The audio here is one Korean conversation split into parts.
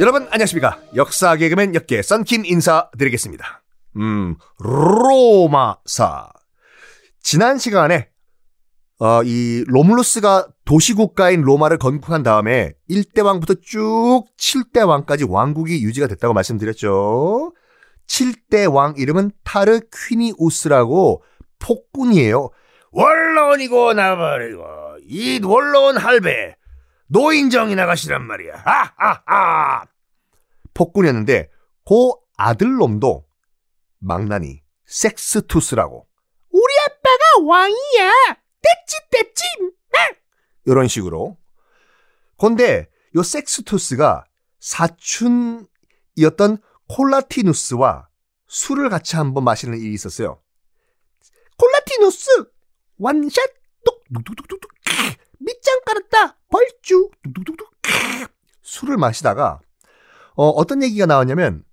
여러분 안녕하십니까? 역사 개그맨 역계 썬킴 인사드리겠습니다. 음 로마사. 지난 시간에 어, 이 로물루스가 도시국가인 로마를 건국한 다음에 1대 왕부터 쭉 7대 왕까지 왕국이 유지가 됐다고 말씀드렸죠. 7대 왕 이름은 타르퀴니우스라고 폭군이에요. 원로원이고 나발이고 이 원로원 할배 노인정이 나가시란 말이야. 하하하. 폭군이었는데 그 아들놈도 망나니 섹스투스라고 우리 아빠가 왕이야. 떼찌 떼찌. 이런 식으로. 근데 요 섹스투스가 사춘이었던 콜라티누스와 술을 같이 한번 마시는 일이 있었어요. 콜라티누스 완샷 뚝뚝뚝뚝뚝 밑장 깔았다 벌쭉 뚝뚝뚝뚝 술을 마시다가 어, 어떤 얘기가 나왔냐면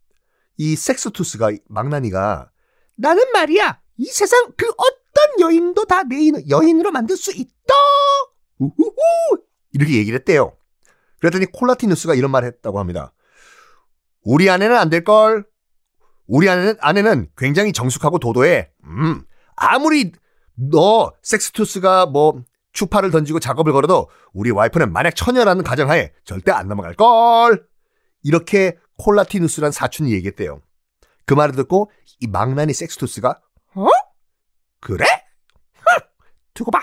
이 섹스투스가 망나니가 나는 말이야 이 세상 그 어떤 여인도 다 내 여인으로 만들 수 있다 우후후 이렇게 얘기를 했대요. 그랬더니 콜라티누스가 이런 말을 했다고 합니다. 우리 아내는 안 될 걸. 우리 아내는, 아내는 굉장히 정숙하고 도도해. 음, 아무리 너 섹스투스가 뭐 추파를 던지고 작업을 걸어도 우리 와이프는 만약 처녀라는 가정하에 절대 안 넘어갈 걸. 이렇게 콜라티누스란 사촌이 얘기했대요. 그 말을 듣고 이 망나니 섹스투스가 어? 그래? 흥, 두고 봐.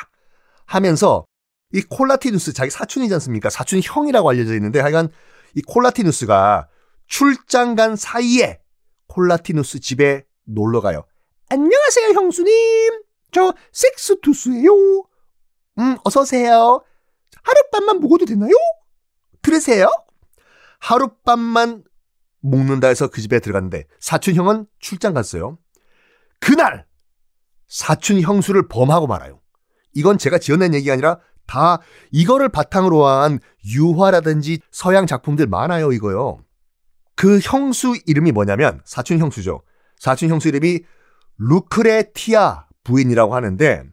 하면서 이 콜라티누스 자기 사촌이지 않습니까? 사촌 형이라고 알려져 있는데 하여간 이 콜라티누스가 출장 간 사이에 콜라티누스 집에 놀러 가요. 안녕하세요 형수님 저 섹스투스예요 음, 어서오세요. 하룻밤만 묵어도 되나요? 들으세요? 하룻밤만 묵는다 해서 그 집에 들어갔는데 사촌 형은 출장 갔어요. 그날 사촌 형수를 범하고 말아요. 이건 제가 지어낸 얘기가 아니라 다 이거를 바탕으로 한 유화라든지 서양 작품들 많아요, 이거요. 그 형수 이름이 뭐냐면 사촌 형수죠. 사촌 형수 이름이 루크레티아 부인이라고 하는데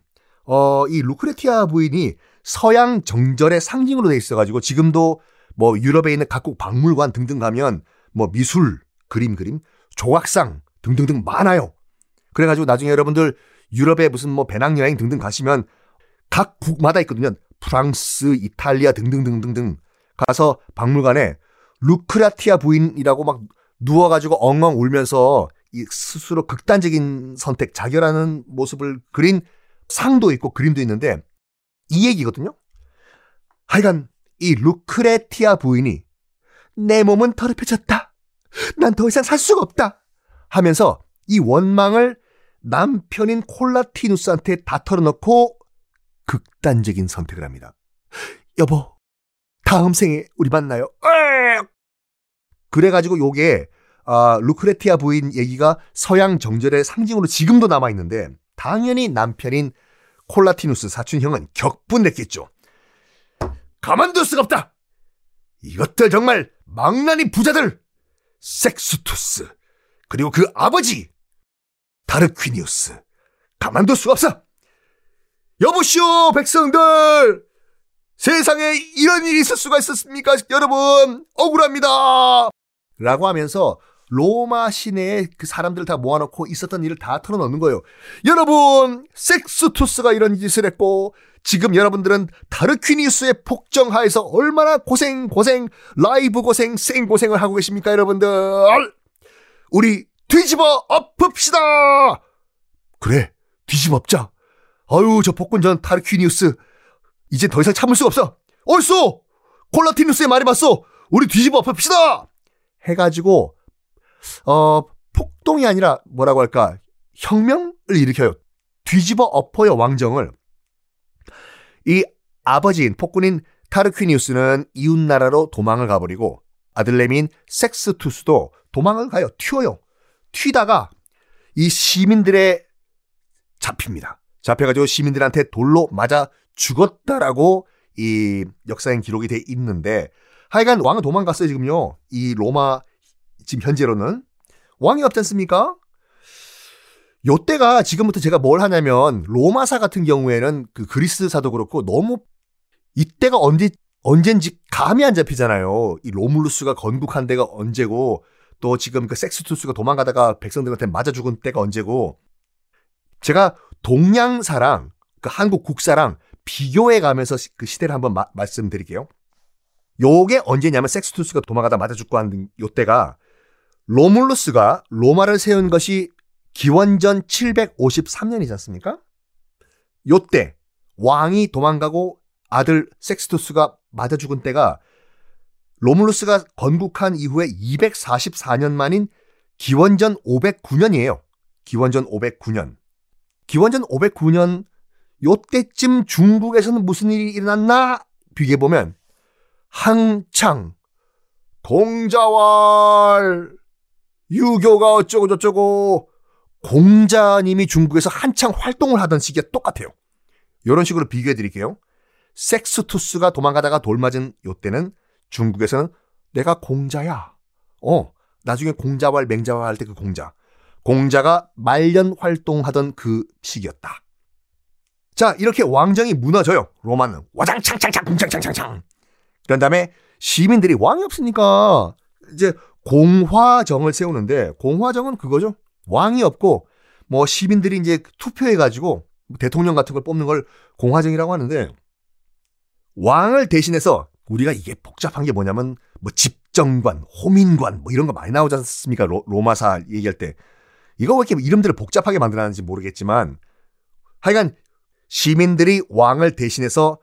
어, 이 루크레티아 부인이 서양 정절의 상징으로 돼 있어가지고 지금도 뭐 유럽에 있는 각국 박물관 등등 가면 뭐 미술, 그림, 그림, 조각상 등등등 많아요. 그래가지고 나중에 여러분들 유럽에 무슨 뭐 배낭여행 등등 가시면 각 국마다 있거든요. 프랑스, 이탈리아 등등등등등 가서 박물관에 루크라티아 부인이라고 막 누워가지고 엉엉 울면서 이 스스로 극단적인 선택, 자결하는 모습을 그린 상도 있고 그림도 있는데 이 얘기거든요. 하여간 이 루크레티아 부인이 내 몸은 더럽혀졌다. 난 더 이상 살 수가 없다. 하면서 이 원망을 남편인 콜라티누스한테 다 털어놓고 극단적인 선택을 합니다. 여보, 다음 생에 우리 만나요. 그래가지고 요게 아, 루크레티아 부인 얘기가 서양 정절의 상징으로 지금도 남아있는데 당연히 남편인 콜라티누스 사촌형은 격분했겠죠. 가만둘 수가 없다. 이것들 정말 망나니 부자들. 섹스투스 그리고 그 아버지 다르퀴니우스 가만둘 수가 없어. 여보시오 백성들 세상에 이런 일이 있을 수가 있었습니까 여러분 억울합니다. 라고 하면서 로마 시내에 그 사람들을 다 모아놓고 있었던 일을 다 털어놓는 거예요. 여러분, 섹스투스가 이런 짓을 했고, 지금 여러분들은 다르퀴니스의 폭정하에서 얼마나 고생, 고생, 라이브 고생, 생 고생을 하고 계십니까, 여러분들? 우리 뒤집어 엎읍시다! 그래, 뒤집어 엎자. 아유, 저 폭군전 다르퀴니우스. 이제 더 이상 참을 수가 없어. 얼쏘! 콜라티누스의 말이 맞소! 우리 뒤집어 엎읍시다! 해가지고 어, 폭동이 아니라 뭐라고 할까? 혁명을 일으켜요. 뒤집어 엎어요, 왕정을. 이 아버지인 폭군인 타르퀴니우스는 이웃나라로 도망을 가버리고 아들내미인 섹스투스도 도망을 가요. 튀어요. 튀다가 이 시민들의 잡힙니다. 잡혀가지고 시민들한테 돌로 맞아 죽었다라고 이 역사행 기록이 돼 있는데 하여간 왕은 도망갔어요, 지금요. 이 로마 지금 현재로는 왕이 없지 않습니까? 요때가 지금부터 제가 뭘 하냐면 로마사 같은 경우에는 그 그리스사도 그렇고 너무 이때가 언제 언젠지 감이 안 잡히잖아요. 이 로물루스가 건국한 데가 언제고 또 지금 그 섹스투스가 도망가다가 백성들한테 맞아 죽은 때가 언제고 제가 동양사랑 그 한국 국사랑 비교해 가면서 그 시대를 한번 마, 말씀드릴게요. 요게 언제냐면 섹스투스가 도망가다 맞아 죽고 한 요때가 로물루스가 로마를 세운 것이 기원전 753년이지 않습니까? 요때 왕이 도망가고 아들 섹스투스가 맞아 죽은 때가 로물루스가 건국한 이후에 244년 만인 기원전 509년이에요. 기원전 509년. 기원전 509년 요때쯤 중국에서는 무슨 일이 일어났나 비교해 보면 한창 공자왈 유교가 어쩌고 저쩌고 공자님이 중국에서 한창 활동을 하던 시기에 똑같아요. 이런 식으로 비교해 드릴게요. 섹스투스가 도망가다가 돌맞은 요때는 중국에서는 내가 공자야. 어, 나중에 공자왈 맹자왈 할 때 그 공자. 공자가 말년 활동하던 그 시기였다. 자, 이렇게 왕정이 무너져요. 로마는 와장창창창 공창창창창. 그런 다음에 시민들이 왕이 없으니까 이제 공화정을 세우는데 공화정은 그거죠. 왕이 없고 뭐 시민들이 이제 투표해 가지고 대통령 같은 걸 뽑는 걸 공화정이라고 하는데 왕을 대신해서 우리가 이게 복잡한 게 뭐냐면 뭐 집정관, 호민관 뭐 이런 거 많이 나오지 않습니까? 로, 로마사 얘기할 때 이거 왜 이렇게 이름들을 복잡하게 만들었는지 모르겠지만 하여간 시민들이 왕을 대신해서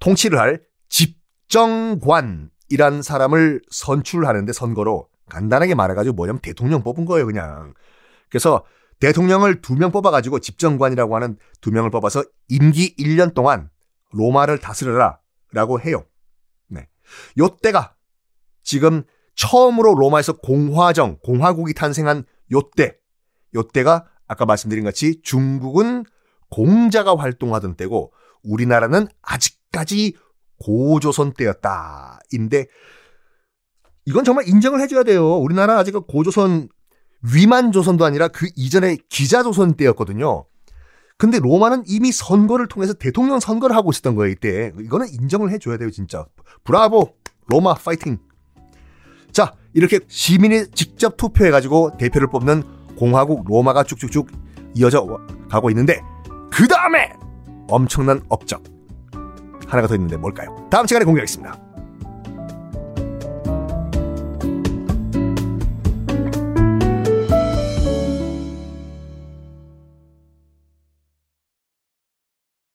통치를 할 집정관 이란 사람을 선출하는데 선거로 간단하게 말해가지고 뭐냐면 대통령 뽑은 거예요 그냥 그래서 대통령을 두 명 뽑아가지고 집정관이라고 하는 두 명을 뽑아서 임기 1년 동안 로마를 다스려라 라고 해요. 네. 요 때가 지금 처음으로 로마에서 공화정, 공화국이 탄생한 요 때, 요 때가 아까 말씀드린 같이 중국은 공자가 활동하던 때고 우리나라는 아직까지 고조선 때였다. 인데 이건 정말 인정을 해줘야 돼요. 우리나라 아직 고조선 위만 조선도 아니라 그 이전에 기자 조선 때였거든요. 근데 로마는 이미 선거를 통해서 대통령 선거를 하고 있었던 거예요, 이때. 이거는 인정을 해줘야 돼요, 진짜. 브라보! 로마 파이팅! 자, 이렇게 시민이 직접 투표해가지고 대표를 뽑는 공화국 로마가 쭉쭉쭉 이어져 가고 있는데, 그 다음에 엄청난 업적. 하나가 더 있는데 뭘까요? 다음 시간에 공개하겠습니다.